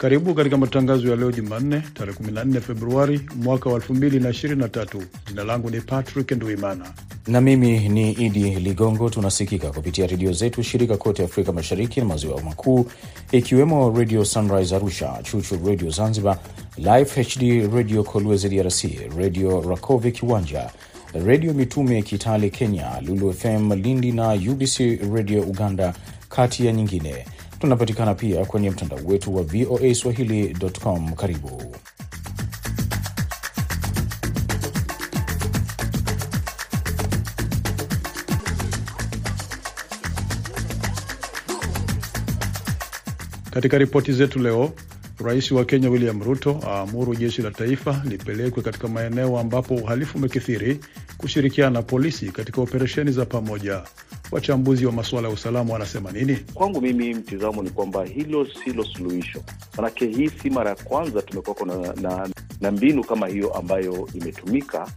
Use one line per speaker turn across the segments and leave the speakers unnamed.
Karibu katika matangazo ya leo Jumanne, tarehe 14 Februari mwaka wa 2023. Jina langu ni Patrick Nduimana
na mimi ni Idi Ligongo. Tunasikika kupitia redio zetu shirika kote Afrika Mashariki na Maziwa Makuu, ikiwemo Radio Sunrise Arusha, Chuchu Radio Zanzibar, Life HD Radio Kolwezi DRC, Radio Rakovi Kiwanja, Redio Mitume Kitale Kenya, Lulu FM Lindi na UBC Radio Uganda, kati ya nyingine. Tunapatikana pia kwenye mtandao wetu wa VOA Swahili.com. Karibu
katika ripoti zetu leo. Rais wa Kenya William Ruto aamuru jeshi la taifa lipelekwe katika maeneo ambapo uhalifu umekithiri kushirikiana na polisi katika operesheni za pamoja. Wachambuzi wa masuala ya usalama wanasema nini?
Kwangu mimi, mtizamo ni kwamba hilo silo suluhisho, manake hii si mara ya kwanza tumekuwako na, na, na mbinu kama hiyo ambayo imetumika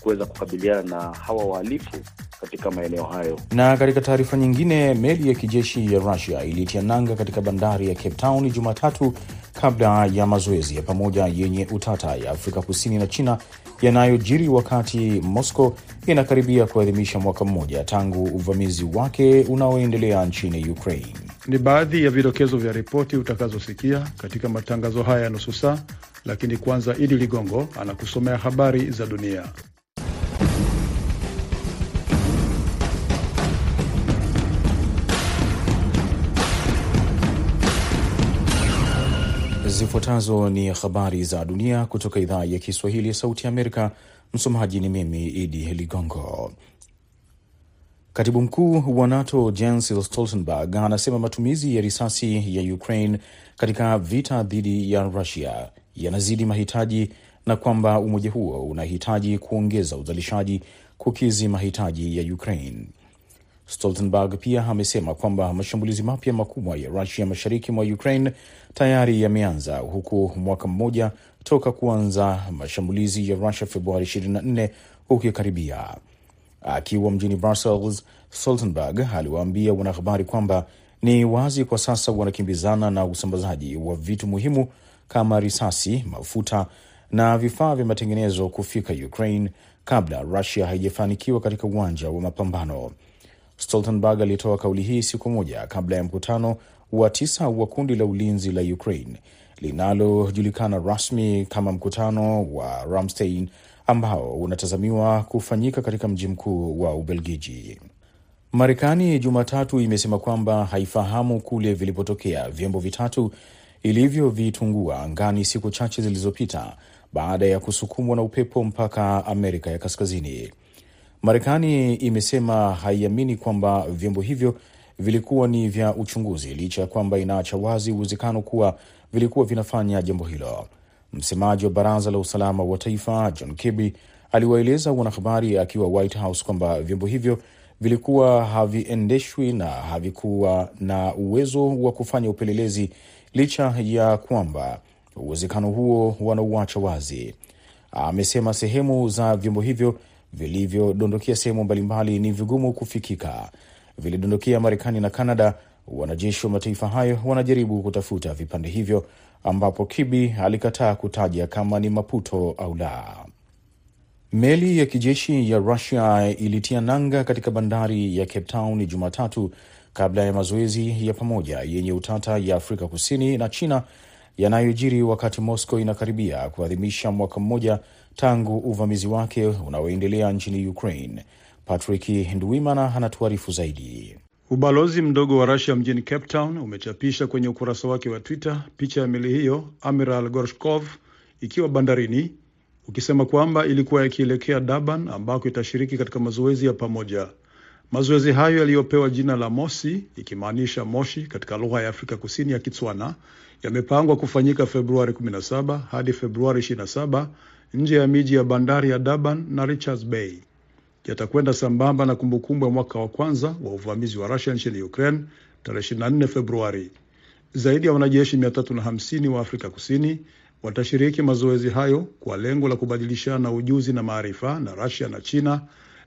kuweza kukabiliana na hawa wahalifu katika maeneo hayo.
Na katika taarifa nyingine, meli ya kijeshi ya Rusia ilitia nanga katika bandari ya Cape Town Jumatatu kabla ya mazoezi ya pamoja yenye utata ya Afrika Kusini na China yanayojiri wakati Moscow inakaribia kuadhimisha mwaka mmoja tangu uvamizi wake unaoendelea nchini Ukraine.
Ni baadhi ya vidokezo vya ripoti utakazosikia katika matangazo haya ya nusu saa, lakini kwanza Idi Ligongo anakusomea habari za dunia.
Zifuatazo ni habari za dunia kutoka idhaa ya Kiswahili ya Sauti ya Amerika. Msomaji ni mimi Idi Ligongo. Katibu mkuu wa NATO Jens Stoltenberg anasema matumizi ya risasi ya Ukraine katika vita dhidi ya Russia yanazidi mahitaji na kwamba umoja huo unahitaji kuongeza uzalishaji kukizi mahitaji ya Ukraine. Stoltenberg pia amesema kwamba mashambulizi mapya makubwa ya Rusia mashariki mwa Ukraine tayari yameanza huku mwaka mmoja toka kuanza mashambulizi ya Rusia Februari 24 ukikaribia. Akiwa mjini Brussels, Stoltenberg aliwaambia wanahabari kwamba ni wazi kwa sasa wanakimbizana na usambazaji wa vitu muhimu kama risasi, mafuta na vifaa vya matengenezo kufika Ukraine kabla Rusia haijafanikiwa katika uwanja wa mapambano. Stoltenberg alitoa kauli hii siku moja kabla ya mkutano wa tisa wa kundi la ulinzi la Ukraine linalojulikana rasmi kama mkutano wa Ramstein ambao unatazamiwa kufanyika katika mji mkuu wa Ubelgiji. Marekani Jumatatu imesema kwamba haifahamu kule vilipotokea vyombo vitatu ilivyovitungua angani siku chache zilizopita baada ya kusukumwa na upepo mpaka Amerika ya Kaskazini. Marekani imesema haiamini kwamba vyombo hivyo vilikuwa ni vya uchunguzi licha ya kwamba inaacha wazi uwezekano kuwa vilikuwa vinafanya jambo hilo. Msemaji wa baraza la usalama wa taifa John Kirby aliwaeleza wanahabari akiwa White House kwamba vyombo hivyo vilikuwa haviendeshwi na havikuwa na uwezo wa kufanya upelelezi licha ya kwamba uwezekano huo wanauacha wazi. Amesema sehemu za vyombo hivyo vilivyodondokea sehemu mbalimbali ni vigumu kufikika. Vilidondokea Marekani na Kanada. Wanajeshi wa mataifa hayo wanajaribu kutafuta vipande hivyo, ambapo Kibi alikataa kutaja kama ni maputo au la. Meli ya kijeshi ya Rusia ilitia nanga katika bandari ya Cape Town Jumatatu kabla ya mazoezi ya pamoja yenye utata ya Afrika Kusini na China yanayojiri wakati Moscow inakaribia kuadhimisha mwaka mmoja tangu uvamizi wake unaoendelea nchini Ukraine. Patrick Ndwimana anatuarifu zaidi.
Ubalozi mdogo wa Rusia mjini Cape Town umechapisha kwenye ukurasa wake wa Twitter picha ya meli hiyo Amiral Gorshkov ikiwa bandarini, ukisema kwamba ilikuwa ikielekea Durban ambako itashiriki katika mazoezi ya pamoja. Mazoezi hayo yaliyopewa jina la Mosi, ikimaanisha moshi katika lugha ya Afrika Kusini ya Kitswana, yamepangwa kufanyika Februari 17 hadi Februari 27 nje ya miji ya bandari ya Durban na Richards Bay. Yatakwenda sambamba na kumbukumbu ya mwaka wa kwanza wa uvamizi wa Russia nchini Ukraine tarehe 24 Februari. Zaidi ya wanajeshi 350 wa Afrika Kusini watashiriki mazoezi hayo kwa lengo la kubadilishana ujuzi na maarifa na Russia na China,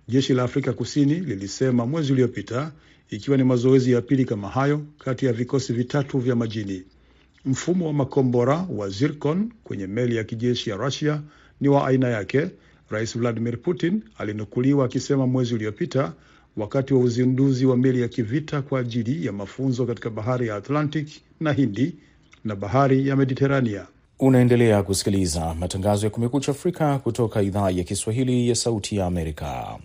jeshi la Afrika Kusini lilisema mwezi uliopita, ikiwa ni mazoezi ya pili kama hayo kati ya vikosi vitatu vya majini. Mfumo wa makombora wa Zircon kwenye meli ya kijeshi ya Russia ni wa aina yake, Rais Vladimir Putin alinukuliwa akisema mwezi uliopita wakati wa uzinduzi wa meli ya kivita kwa ajili ya mafunzo katika bahari ya Atlantic na Hindi na bahari ya Mediterania.
Unaendelea kusikiliza matangazo ya Kumekucha Afrika kutoka idhaa ya Kiswahili ya Sauti ya Amerika.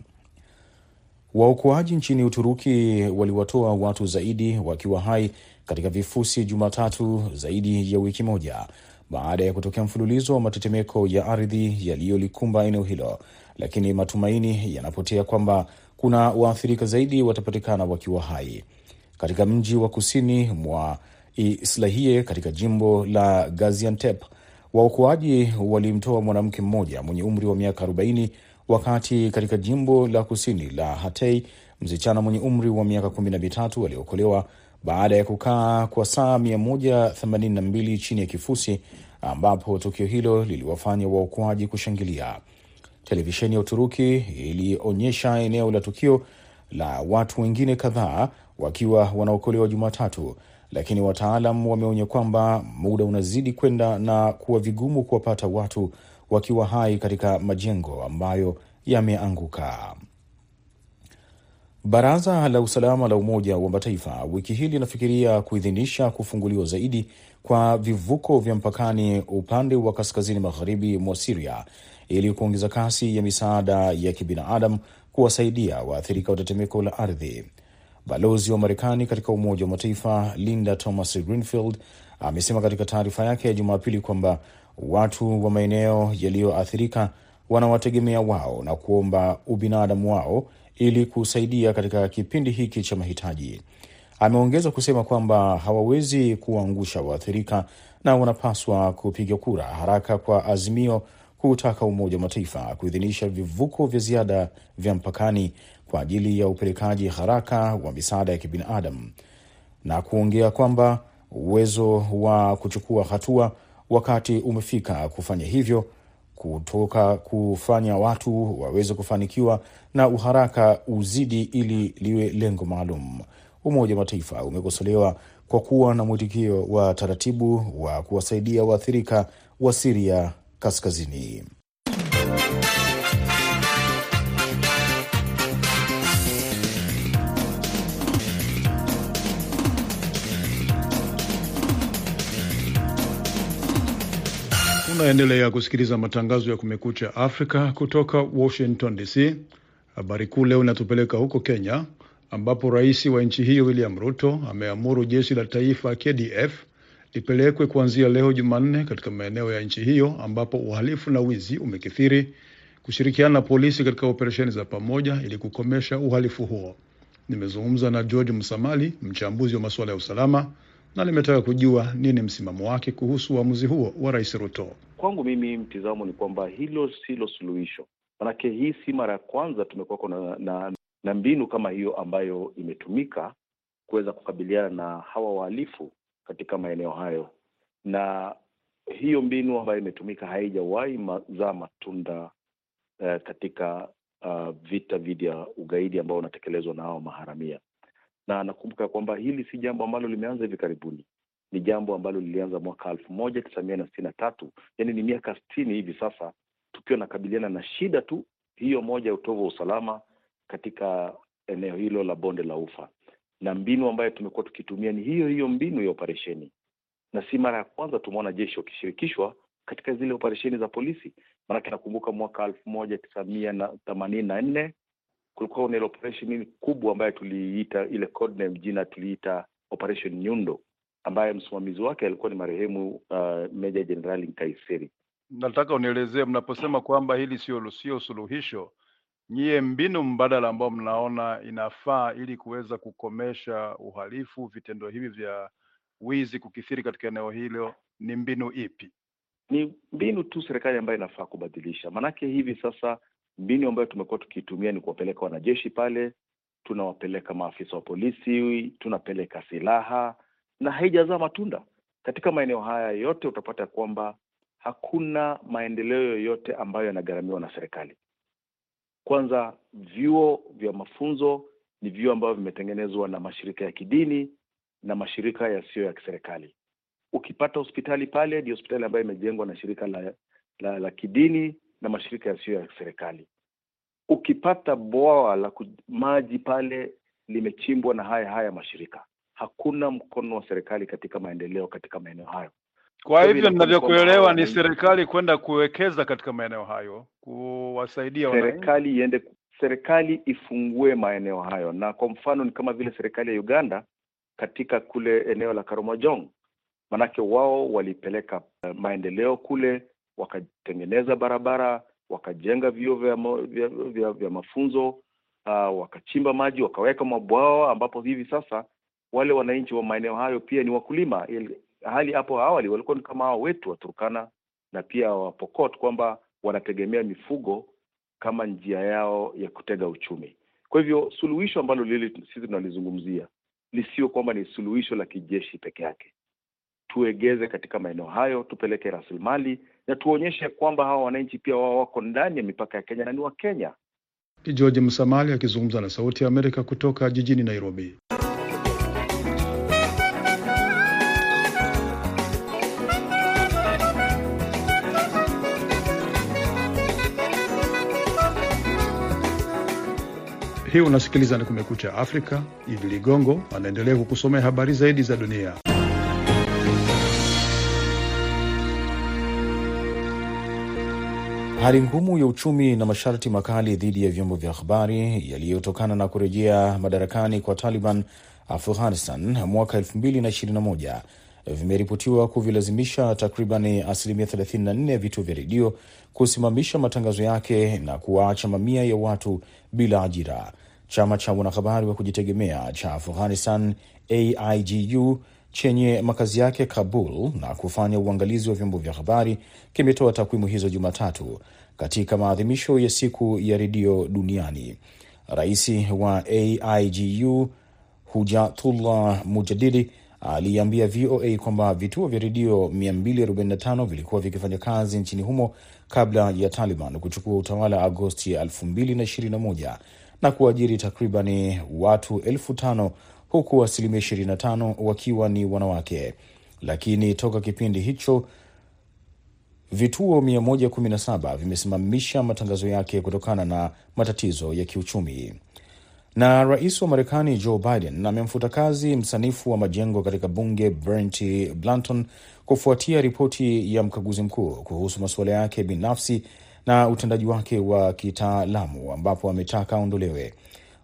Waokoaji nchini Uturuki waliwatoa watu zaidi wakiwa hai katika vifusi Jumatatu, zaidi ya wiki moja baada ya kutokea mfululizo wa matetemeko ya ardhi yaliyolikumba eneo hilo, lakini matumaini yanapotea kwamba kuna waathirika zaidi watapatikana wakiwa hai. Katika mji wa kusini mwa Islahie katika jimbo la Gaziantep, waokoaji walimtoa mwanamke mmoja mwenye umri wa miaka 40 wakati katika jimbo la kusini la Hatay msichana mwenye umri wa miaka kumi na mitatu aliokolewa baada ya kukaa kwa saa 182 chini ya kifusi, ambapo tukio hilo liliwafanya waokoaji kushangilia. Televisheni ya Uturuki ilionyesha eneo la tukio la watu wengine kadhaa wakiwa wanaokolewa Jumatatu, lakini wataalam wameonya kwamba muda unazidi kwenda na kuwa vigumu kuwapata watu wakiwa hai katika majengo ambayo yameanguka. Baraza la usalama la Umoja wa Mataifa wiki hii linafikiria kuidhinisha kufunguliwa zaidi kwa vivuko vya mpakani upande wa kaskazini magharibi mwa Siria ili kuongeza kasi ya misaada ya kibinadamu kuwasaidia waathirika wa tetemeko la ardhi. Balozi wa Marekani katika Umoja wa Mataifa Linda Thomas Greenfield amesema katika taarifa yake ya Jumapili kwamba watu wa maeneo yaliyoathirika wanawategemea wao na kuomba ubinadamu wao ili kusaidia katika kipindi hiki cha mahitaji. Ameongeza kusema kwamba hawawezi kuwaangusha waathirika na wanapaswa kupiga kura haraka kwa azimio kutaka Umoja wa Mataifa kuidhinisha vivuko vya ziada vya mpakani kwa ajili ya upelekaji haraka wa misaada ya kibinadamu na kuongea kwamba uwezo wa kuchukua hatua wakati umefika kufanya hivyo kutoka kufanya watu waweze kufanikiwa na uharaka uzidi ili liwe lengo maalum. Umoja wa Mataifa umekosolewa kwa kuwa na mwitikio wa taratibu wa kuwasaidia waathirika wa Siria kaskazini.
Unaendelea kusikiliza matangazo ya Kumekucha Afrika kutoka Washington DC. Habari kuu leo inatupeleka huko Kenya, ambapo rais wa nchi hiyo William Ruto ameamuru jeshi la taifa KDF lipelekwe kuanzia leo Jumanne katika maeneo ya nchi hiyo ambapo uhalifu na wizi umekithiri, kushirikiana na polisi katika operesheni za pamoja ili kukomesha uhalifu huo. Nimezungumza na George Msamali, mchambuzi wa masuala ya usalama na limetaka kujua nini msimamo wake kuhusu uamuzi huo wa rais Ruto.
Kwangu mimi mtizamo ni kwamba hilo silo suluhisho, manake hii si mara ya kwanza tumekuwako na, na, na mbinu kama hiyo ambayo imetumika kuweza kukabiliana na hawa wahalifu katika maeneo hayo, na hiyo mbinu ambayo imetumika haijawahi mazaa matunda eh, katika uh, vita dhidi ya ugaidi ambao unatekelezwa na hao maharamia na nakumbuka kwamba hili si jambo ambalo limeanza hivi karibuni, ni jambo ambalo lilianza mwaka elfu moja tisa mia na sitini na tatu. Yaani ni miaka sitini hivi sasa, tukiwa nakabiliana na shida tu hiyo moja ya utovu wa usalama katika eneo hilo la bonde la Ufa, na mbinu ambayo tumekuwa tukitumia ni hiyo hiyo mbinu ya operesheni, na si mara ya kwanza tumeona jeshi wakishirikishwa katika zile operesheni za polisi. Maanake nakumbuka mwaka elfu moja tisa mia na themanini na nne kulikuwa na ile operation kubwa ambayo tuliita ile code name jina tuliita operation Nyundo, ambaye msimamizi wake alikuwa ni marehemu uh, Meja Jenerali Nkaiseri.
Nataka unielezee, mnaposema kwamba hili sio sio suluhisho, nyie mbinu mbadala ambao mnaona inafaa ili kuweza kukomesha uhalifu, vitendo hivi vya wizi kukithiri katika eneo hilo, ni mbinu ipi?
Ni mbinu tu serikali ambayo inafaa kubadilisha, maanake hivi sasa mbinu ambayo tumekuwa tukiitumia ni kuwapeleka wanajeshi pale, tunawapeleka maafisa wa polisi, tunapeleka silaha na haijazaa matunda. Katika maeneo haya yote utapata kwamba hakuna maendeleo yoyote ambayo yanagharamiwa na serikali. Kwanza, vyuo vya mafunzo ni vyuo ambavyo vimetengenezwa na mashirika ya kidini na mashirika yasiyo ya kiserikali. Ukipata hospitali pale, ni hospitali ambayo imejengwa na shirika la, la, la kidini na mashirika yasiyo ya serikali. Ukipata bwawa la maji pale, limechimbwa na haya haya mashirika. Hakuna mkono wa serikali katika maendeleo katika maeneo hayo.
Kwa hivyo ninavyokuelewa ni serikali kwenda kuwekeza katika maeneo hayo, kuwasaidia
serikali iende, serikali ifungue maeneo hayo, na kwa mfano ni kama vile serikali ya Uganda katika kule eneo la Karamojong, manake wao walipeleka maendeleo kule, wakatengeneza barabara, wakajenga vyuo vya, vya, vya, vya mafunzo uh, wakachimba maji, wakaweka mabwawa ambapo hivi sasa wale wananchi wa maeneo hayo pia ni wakulima hali hapo awali walikuwa ni kama hao wetu wa Turkana na pia wa kwamba wanategemea mifugo kama njia yao ya kutega uchumi. Kwa hivyo suluhisho ambalo lili sisi tunalizungumzia lisio kwamba ni suluhisho la kijeshi peke yake. Tuegeze katika maeneo hayo, tupeleke rasilimali na tuonyeshe kwamba hawa wananchi pia wao wako ndani ya mipaka ya Kenya na ni Wakenya.
George Msamali akizungumza na Sauti ya Amerika kutoka jijini Nairobi. Hii unasikiliza ni Kumekucha Afrika. Idi Ligongo anaendelea kukusomea habari zaidi za dunia.
Hali ngumu ya uchumi na masharti makali dhidi ya vyombo vya habari yaliyotokana na kurejea madarakani kwa Taliban Afghanistan mwaka 2021 vimeripotiwa kuvilazimisha takribani asilimia 34 ya vituo vya redio kusimamisha matangazo yake na kuwaacha mamia ya watu bila ajira. Chama cha wanahabari wa kujitegemea cha Afghanistan AIGU chenye makazi yake Kabul na kufanya uangalizi wa vyombo vya habari kimetoa takwimu hizo Jumatatu katika maadhimisho ya siku ya redio duniani. Rais wa AIGU Hujatullah Mujadidi aliambia VOA kwamba vituo vya redio 245 vilikuwa vikifanya kazi nchini humo kabla ya Taliban kuchukua utawala Agosti 2021 na kuajiri takribani watu elfu tano huku asilimia 25 wakiwa ni wanawake. Lakini toka kipindi hicho vituo 117 vimesimamisha matangazo yake kutokana na matatizo ya kiuchumi. Na rais wa Marekani Joe Biden amemfuta kazi msanifu wa majengo katika bunge Brent Blanton kufuatia ripoti ya mkaguzi mkuu kuhusu masuala yake binafsi na utendaji wake wa kitaalamu ambapo ametaka aondolewe.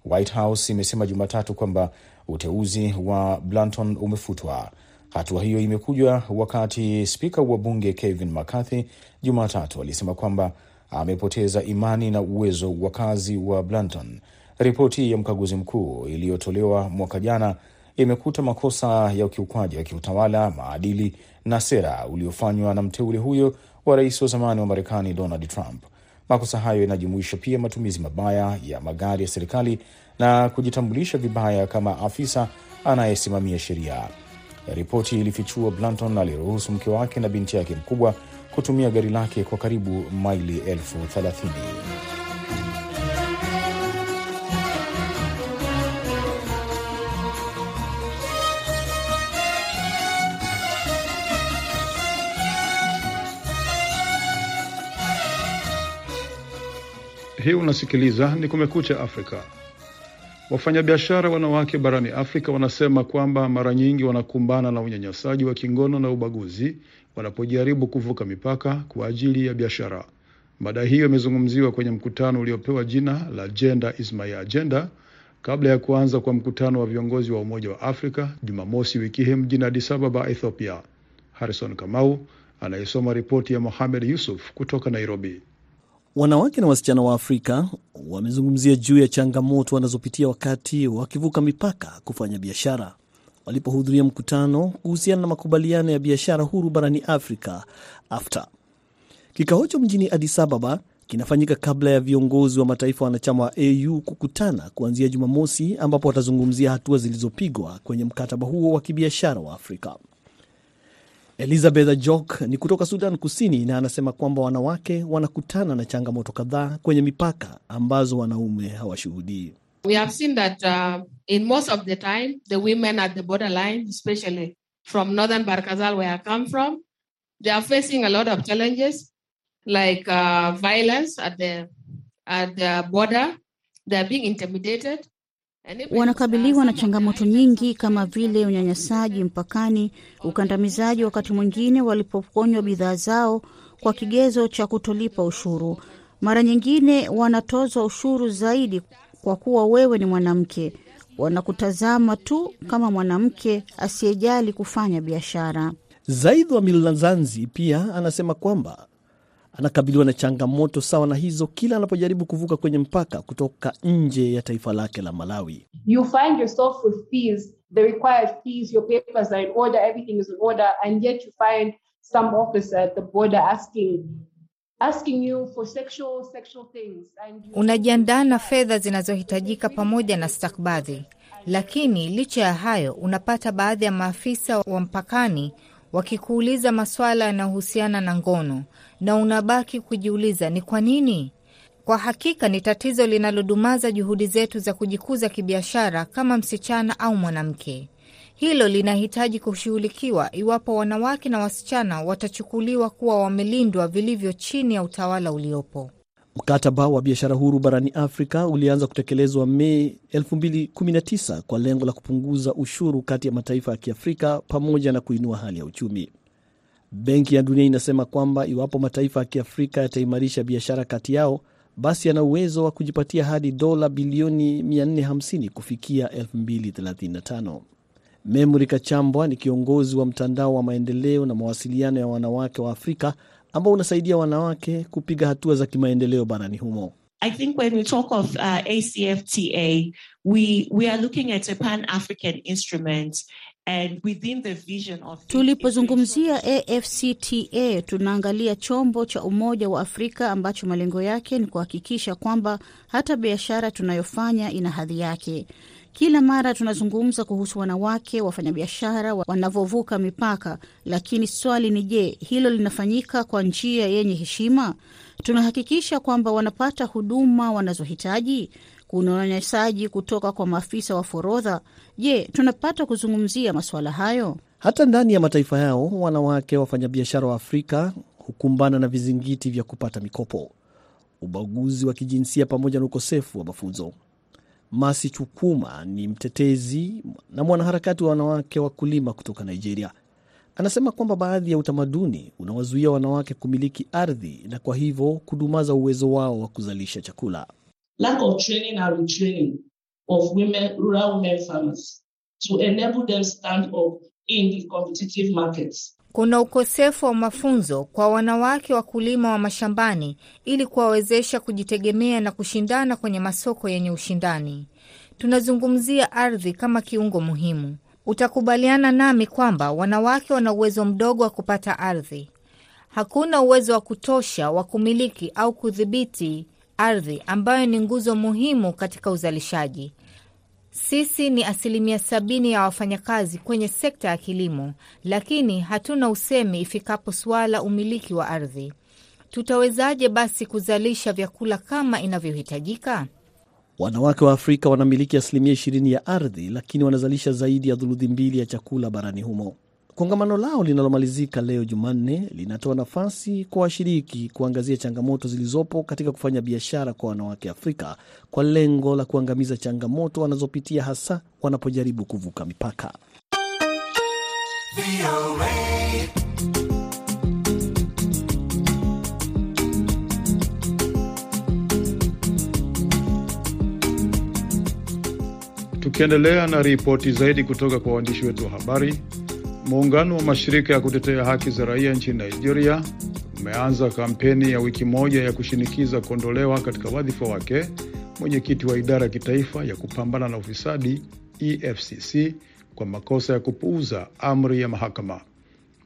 White House imesema Jumatatu kwamba uteuzi wa Blanton umefutwa. Hatua hiyo imekuja wakati spika wa bunge Kevin McCarthy Jumatatu alisema kwamba amepoteza imani na uwezo wa kazi wa Blanton. Ripoti ya mkaguzi mkuu iliyotolewa mwaka jana imekuta makosa ya ukiukwaji wa kiutawala, maadili na sera uliofanywa na mteule huyo wa rais wa zamani wa Marekani Donald Trump. Makosa hayo yanajumuisha pia matumizi mabaya ya magari ya serikali na kujitambulisha vibaya kama afisa anayesimamia sheria. Ripoti ilifichua Blanton aliruhusu mke wake na binti yake mkubwa kutumia gari lake kwa karibu maili elfu thelathini.
Hii unasikiliza ni Kumekucha Afrika. Wafanyabiashara wanawake barani Afrika wanasema kwamba mara nyingi wanakumbana na unyanyasaji wa kingono na ubaguzi wanapojaribu kuvuka mipaka kwa ajili ya biashara. Mada hiyo imezungumziwa kwenye mkutano uliopewa jina la Gender is my Agenda kabla ya kuanza kwa mkutano wa viongozi wa Umoja wa Afrika Jumamosi wiki hii mjini Addis Ababa, Ethiopia. Harrison Kamau anayesoma ripoti ya Mohamed Yusuf kutoka Nairobi.
Wanawake na wasichana wa Afrika wamezungumzia juu ya changamoto wanazopitia wakati wakivuka mipaka kufanya biashara walipohudhuria mkutano kuhusiana na makubaliano ya biashara huru barani Afrika, AfTA. Kikao hicho mjini Addis Ababa kinafanyika kabla ya viongozi wa mataifa wanachama wa AU kukutana kuanzia Jumamosi, ambapo watazungumzia hatua zilizopigwa kwenye mkataba huo wa kibiashara wa Afrika. Elizabeth Jok ni kutoka Sudan Kusini na anasema kwamba wanawake wanakutana na changamoto kadhaa kwenye mipaka ambazo wanaume hawashuhudii.
We have seen that uh, in most of the time the women at the borderline especially from northern Barkazal where I come from they are facing a lot of challenges like uh, violence at the at the border they are being intimidated
Wanakabiliwa na changamoto nyingi kama vile unyanyasaji mpakani, ukandamizaji, wakati mwingine walipoponywa bidhaa zao kwa kigezo cha kutolipa ushuru. Mara nyingine wanatozwa ushuru zaidi kwa kuwa wewe ni mwanamke. Wanakutazama tu kama mwanamke asiyejali kufanya biashara.
Zaid wa Milanzanzi pia anasema kwamba anakabiliwa na changamoto sawa na hizo kila anapojaribu kuvuka kwenye mpaka kutoka nje ya taifa lake la Malawi.
You find yourself with fees, the required fees, your papers are in order, everything is in order, and yet you find some officer at the border asking asking you for sexual sexual things and you...
Unajiandaa na fedha zinazohitajika pamoja na stakabadhi, lakini licha ya hayo unapata baadhi ya maafisa wa mpakani wakikuuliza maswala yanayohusiana na ngono na unabaki kujiuliza ni kwa nini. Kwa hakika ni tatizo linalodumaza juhudi zetu za kujikuza kibiashara kama msichana au mwanamke. Hilo linahitaji kushughulikiwa iwapo wanawake na wasichana watachukuliwa kuwa wamelindwa vilivyo chini ya utawala uliopo.
Mkataba wa biashara huru barani Afrika ulianza kutekelezwa Mei 2019 kwa lengo la kupunguza ushuru kati ya mataifa ya Kiafrika pamoja na kuinua hali ya uchumi. Benki ya Dunia inasema kwamba iwapo mataifa ya Kiafrika yataimarisha biashara kati yao, basi yana uwezo wa kujipatia hadi dola bilioni 450 kufikia 2035. Memory Kachambwa ni kiongozi wa mtandao wa maendeleo na mawasiliano ya wanawake wa Afrika ambao unasaidia wanawake kupiga hatua za kimaendeleo barani humo.
I think when we talk of uh, ACFTA, we, we are looking at a pan-African instrument and within the vision of
Tulipozungumzia AFCTA, tunaangalia chombo cha Umoja wa Afrika ambacho malengo yake ni kuhakikisha kwamba hata biashara tunayofanya ina hadhi yake. Kila mara tunazungumza kuhusu wanawake wafanyabiashara wanavyovuka mipaka, lakini swali ni je, hilo linafanyika kwa njia yenye heshima? Tunahakikisha kwamba wanapata huduma wanazohitaji? Kuna unyanyasaji kutoka kwa maafisa wa forodha? Je, tunapata kuzungumzia masuala hayo?
Hata ndani ya mataifa yao, wanawake wafanyabiashara wa Afrika hukumbana na vizingiti vya kupata mikopo, ubaguzi wa kijinsia pamoja na ukosefu wa mafunzo. Masi Chukuma ni mtetezi na mwanaharakati wa wanawake wakulima kutoka Nigeria. Anasema kwamba baadhi ya utamaduni unawazuia wanawake kumiliki ardhi na kwa hivyo kudumaza uwezo wao wa kuzalisha chakula.
Lack of training and retraining of women, rural women farmers to enable them stand up in the competitive markets.
Kuna ukosefu wa mafunzo kwa wanawake wakulima wa mashambani ili kuwawezesha kujitegemea na kushindana kwenye masoko yenye ushindani. Tunazungumzia ardhi kama kiungo muhimu. Utakubaliana nami kwamba wanawake wana uwezo mdogo wa kupata ardhi. Hakuna uwezo wa kutosha wa kumiliki au kudhibiti ardhi ambayo ni nguzo muhimu katika uzalishaji. Sisi ni asilimia sabini ya wafanyakazi kwenye sekta ya kilimo, lakini hatuna usemi ifikapo suala umiliki wa ardhi. Tutawezaje basi kuzalisha vyakula kama inavyohitajika?
Wanawake wa Afrika wanamiliki asilimia ishirini ya ardhi, lakini wanazalisha zaidi ya thuluthi mbili ya chakula barani humo. Kongamano lao linalomalizika leo Jumanne linatoa nafasi kwa washiriki kuangazia changamoto zilizopo katika kufanya biashara kwa wanawake Afrika kwa lengo la kuangamiza changamoto wanazopitia hasa wanapojaribu kuvuka mipaka.
Tukiendelea na ripoti zaidi kutoka kwa waandishi wetu wa habari, muungano wa mashirika ya kutetea haki za raia nchini Nigeria umeanza kampeni ya wiki moja ya kushinikiza kuondolewa katika wadhifa wake mwenyekiti wa idara ya kitaifa ya kupambana na ufisadi EFCC kwa makosa ya kupuuza amri ya mahakama.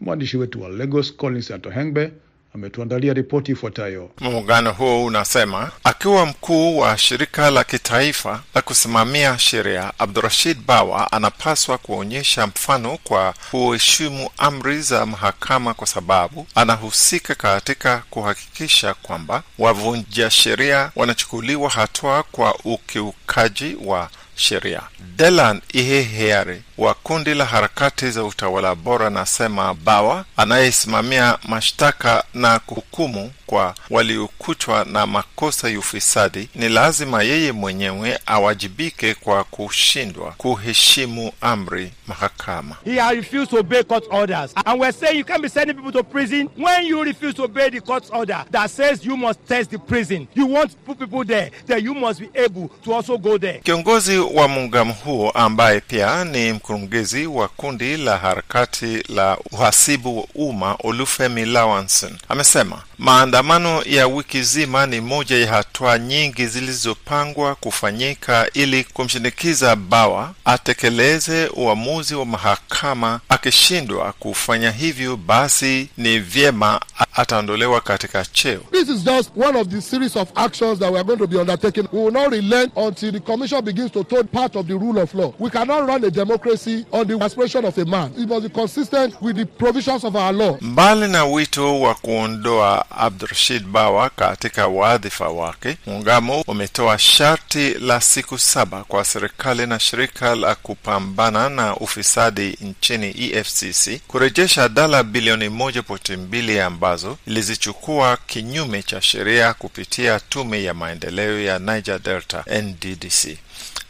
Mwandishi wetu wa Lagos Collins Atohengbe ametuandalia ripoti ifuatayo.
Muungano huo unasema akiwa mkuu wa shirika la kitaifa la kusimamia sheria, Abdurashid Bawa anapaswa kuonyesha mfano kwa kuheshimu amri za mahakama, kwa sababu anahusika katika kuhakikisha kwamba wavunja sheria wanachukuliwa hatua kwa ukiukaji wa sheria. Delan Iheheare wa kundi la harakati za utawala bora anasema Bawa anayesimamia mashtaka na kuhukumu kwa waliokutwa na makosa ya ufisadi, ni lazima yeye mwenyewe awajibike kwa kushindwa kuheshimu amri mahakama.
He has refused to obey court orders. And we're saying you can't be sending people to prison when you refuse to obey the court order that says you must test the prison. You want to put people there, then you must be able to also go there.
Kiongozi wa muungano huo ambaye pia ni mkurugenzi wa kundi la harakati la uhasibu wa umma Olufemi Lawanson amesema maandamano ya wiki zima ni moja ya hatua nyingi zilizopangwa kufanyika ili kumshinikiza Bawa atekeleze uamuzi wa mahakama. Akishindwa kufanya hivyo, basi ni vyema ataondolewa katika cheo.
This is just one of the series of actions that we are going to be undertaking. We will not relent until the commission begins to turn part of the rule of law. We cannot run a democracy on the aspiration of a man. It must be consistent with the provisions of our law.
Mbali na wito wa kuondoa Abdurashid Bawa katika wadhifa wake, muungano umetoa sharti la siku saba kwa serikali na shirika la kupambana na ufisadi nchini EFCC kurejesha dola bilioni moja pointi mbili ambazo ilizichukua kinyume cha sheria kupitia tume ya maendeleo ya Niger Delta NDDC.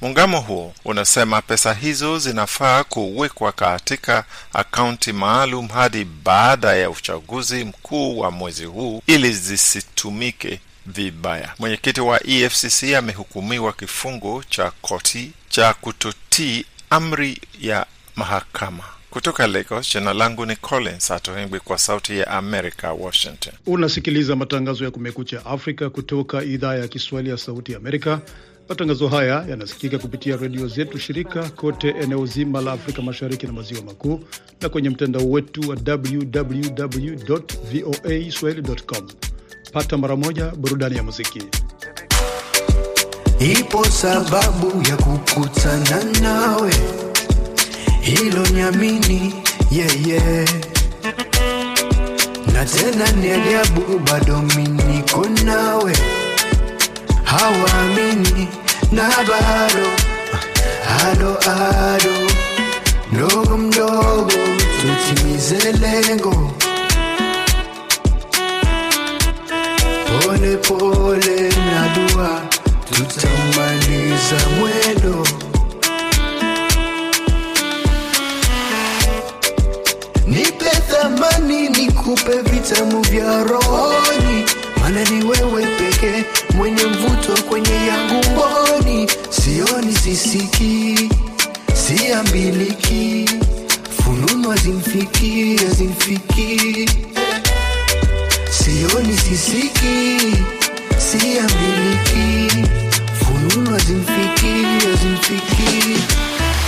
Muungano huo unasema pesa hizo zinafaa kuwekwa katika akaunti maalum hadi baada ya uchaguzi mkuu wa mwezi huu ili zisitumike vibaya. Mwenyekiti wa EFCC amehukumiwa kifungo cha koti cha kutotii amri ya mahakama. Kutoka Lagos, jina langu ni Collins Atohengwi kwa Sauti ya Amerika, Washington.
Unasikiliza matangazo ya Kumekucha Afrika kutoka idhaa ya Kiswahili ya Sauti ya Amerika. Matangazo haya yanasikika kupitia redio zetu shirika kote eneo zima la Afrika Mashariki na Maziwa Makuu, na kwenye mtandao wetu wa www voa swahili.com. Pata mara moja burudani ya muziki.
Ipo sababu ya kukutana nawe, hilo niamini, yeah, yeah. Na tena ni ajabu, bado mimi nawe. Hawaamini na bado ado ado. Mdogo mdogo tutimize lengo. Pole pole na dua tutamaliza mwendo nikupe vitamu vya rohoni. Maana ni wewe pekee mwenye mvuto kwenye yangu mboni, sioni sisiki, siambiliki, fununu hazimfiki, hazimfiki, sioni sisiki, siambiliki, fununu hazimfiki, hazimfiki.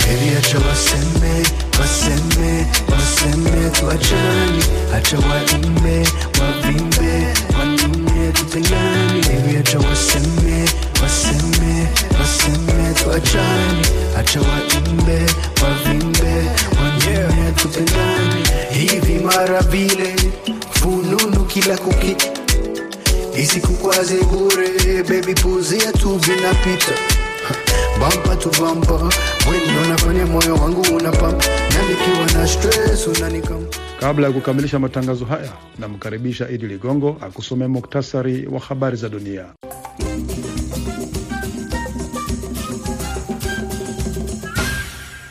Baby, acha waseme, waseme, waseme tuachani, acha waimbe, wavimbe, wanune tutengani. Baby, acha waseme, waseme, waseme tuachani, acha waimbe, wavimbe, wanune tutengani. Hivi mara vile fununu kila kukicha, isikukwaze bure, baby, puzia tu vinapita bampa tu bampa, wendo nafanya moyo wangu unapampa, na nikiwa na stress unanikam.
Kabla ya kukamilisha matangazo haya, namkaribisha Idi Ligongo akusomea muktasari wa habari za dunia.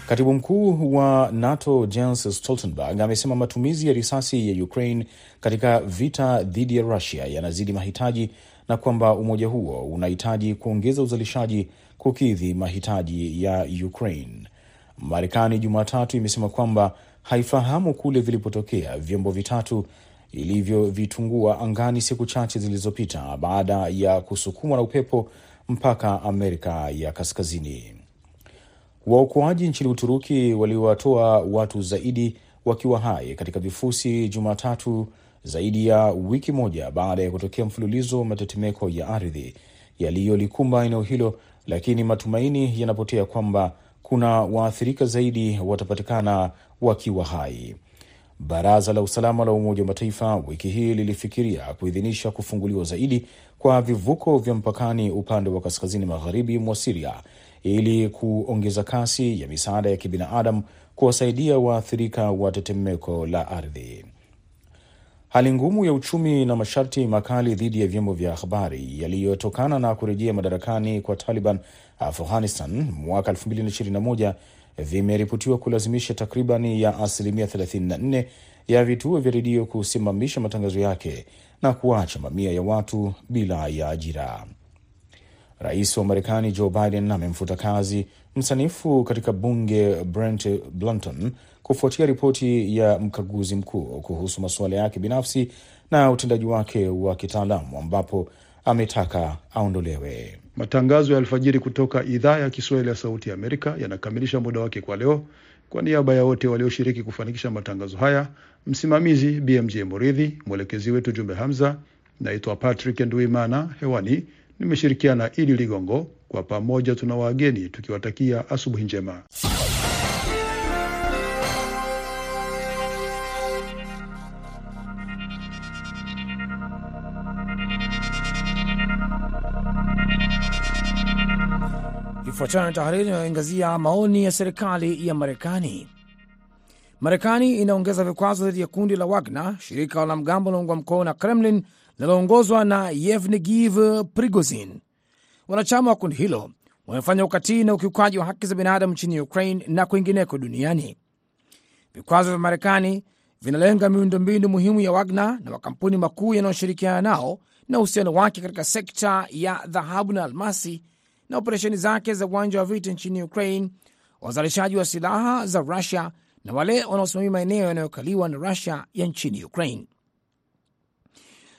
Katibu mkuu wa NATO Jens Stoltenberg amesema matumizi ya risasi ya Ukraine katika vita dhidi ya Rusia yanazidi mahitaji na kwamba umoja huo unahitaji kuongeza uzalishaji kukidhi mahitaji ya Ukraine. Marekani Jumatatu imesema kwamba haifahamu kule vilipotokea vyombo vitatu ilivyovitungua angani siku chache zilizopita baada ya kusukumwa na upepo mpaka Amerika ya Kaskazini. Waokoaji nchini Uturuki waliwatoa watu zaidi wakiwa hai katika vifusi Jumatatu zaidi ya wiki moja baada ya kutokea mfululizo wa matetemeko ya ardhi yaliyolikumba eneo hilo, lakini matumaini yanapotea kwamba kuna waathirika zaidi watapatikana wakiwa hai. Baraza la usalama la Umoja wa Mataifa wiki hii lilifikiria kuidhinisha kufunguliwa zaidi kwa vivuko vya mpakani upande wa kaskazini magharibi mwa Siria ili kuongeza kasi ya misaada ya kibinadamu kuwasaidia waathirika wa tetemeko la ardhi. Hali ngumu ya uchumi na masharti makali dhidi ya vyombo vya habari yaliyotokana na kurejea madarakani kwa Taliban Afghanistan mwaka 2021 vimeripotiwa kulazimisha takriban ya asilimia 34 ya vituo vya redio kusimamisha matangazo yake na kuacha mamia ya watu bila ya ajira. Rais wa Marekani Joe Biden amemfuta kazi msanifu katika bunge Brent Bluntон kufuatia ripoti ya mkaguzi mkuu kuhusu masuala yake binafsi na utendaji wake wa kitaalamu ambapo ametaka aondolewe.
Matangazo ya alfajiri kutoka idhaa ya Kiswahili ya Sauti ya Amerika yanakamilisha muda wake kwa leo. Kwa niaba ya wote walioshiriki kufanikisha matangazo haya, msimamizi BMJ Moridhi, mwelekezi wetu Jumbe Hamza, naitwa Patrick Nduimana. Hewani nimeshirikiana Idi Ligongo. Kwa pamoja tuna wageni tukiwatakia asubuhi njema.
Ifuatayo na tahariri inayoangazia maoni ya serikali ya Marekani. Marekani inaongeza vikwazo dhidi ya kundi la Wagner, shirika la wanamgambo linaungwa mkono na Kremlin linaloongozwa na Yevgeny Prigozhin. Wanachama wa kundi hilo wamefanya ukatili na ukiukaji wa haki za binadamu nchini Ukraine na kwingineko duniani. Vikwazo vya Marekani vinalenga miundombinu muhimu ya Wagner na makampuni makuu yanayoshirikiana nao na uhusiano wake katika sekta ya dhahabu na almasi na operesheni zake za uwanja wa vita nchini Ukraine, wazalishaji wa silaha za Rusia na wale wanaosimamia maeneo yanayokaliwa na Rusia ya nchini Ukraine.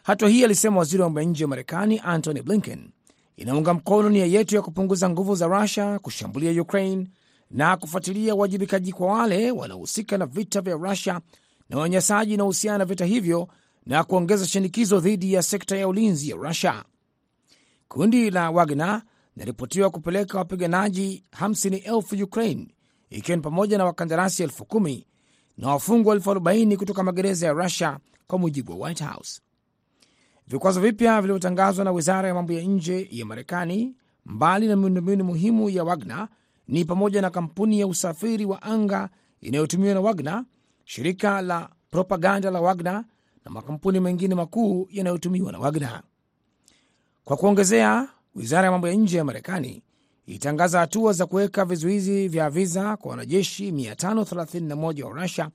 Hatua hii, alisema waziri wa mambo ya nje wa Marekani Antony Blinken, inaunga mkono nia yetu ya kupunguza nguvu za Rusia kushambulia Ukraine na kufuatilia uwajibikaji kwa wale wanaohusika na vita vya Rusia na wanyanyasaji inaohusiana na vita hivyo na kuongeza shinikizo dhidi ya sekta ya ulinzi ya Rusia. Kundi la Wagner linaripotiwa kupeleka wapiganaji 50,000 Ukraine, ikiwa ni pamoja na wakandarasi elfu kumi na wafungwa elfu arobaini kutoka magereza ya Rusia, kwa mujibu wa White House. Vikwazo vipya vilivyotangazwa na wizara ya mambo ya nje ya Marekani, mbali na miundombinu muhimu ya Wagner, ni pamoja na kampuni ya usafiri wa anga inayotumiwa na Wagner, shirika la propaganda la Wagner na makampuni mengine makuu yanayotumiwa na Wagner. Kwa kuongezea, wizara ya mambo ya nje ya Marekani ilitangaza hatua za kuweka vizuizi vya viza kwa wanajeshi 531 wa Rusia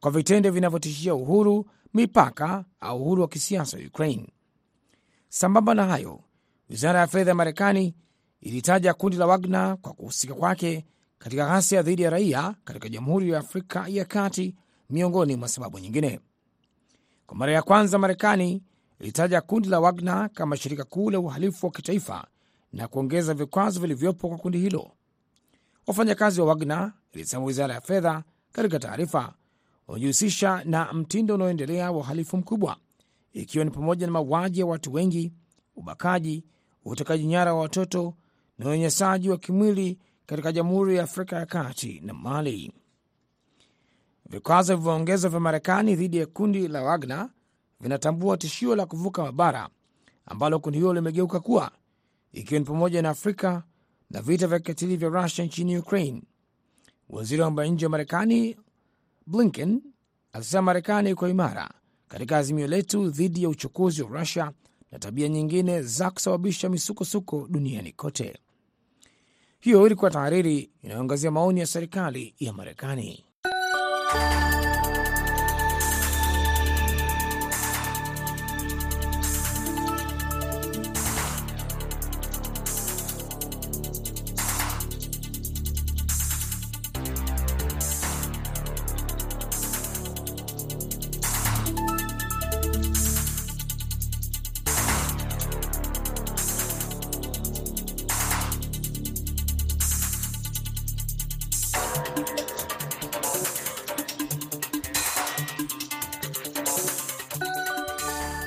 kwa vitendo vinavyotishia uhuru, mipaka au uhuru wa kisiasa wa Ukraine. Sambamba na hayo, wizara ya fedha ya Marekani ilitaja kundi la Wagner kwa kuhusika kwake katika ghasia dhidi ya raia katika Jamhuri ya Afrika ya Kati, miongoni mwa sababu nyingine. Kwa mara ya kwanza, Marekani ilitaja kundi la Wagner kama shirika kuu la uhalifu wa kitaifa na kuongeza vikwazo vilivyopo kwa kundi hilo. Wafanyakazi wa Wagner, ilisema wizara ya fedha katika taarifa, wamejihusisha na mtindo unaoendelea wa uhalifu mkubwa, ikiwa ni pamoja na mauaji ya watu wengi, ubakaji, utekaji nyara wa watoto na unyanyasaji wa kimwili katika Jamhuri ya Afrika ya Kati na Mali. Vikwazo vilivyoongezwa vya Marekani dhidi ya kundi la Wagner vinatambua tishio la kuvuka mabara ambalo kundi hilo limegeuka kuwa, ikiwa ni pamoja na Afrika na vita vya kikatili vya Rusia nchini Ukraine. Waziri wa mambo ya nje wa Marekani Blinken alisema Marekani iko imara katika azimio letu dhidi ya uchokozi wa Rusia na tabia nyingine za kusababisha misukosuko duniani kote. Hiyo ilikuwa tahariri inayoangazia maoni ya serikali ya Marekani.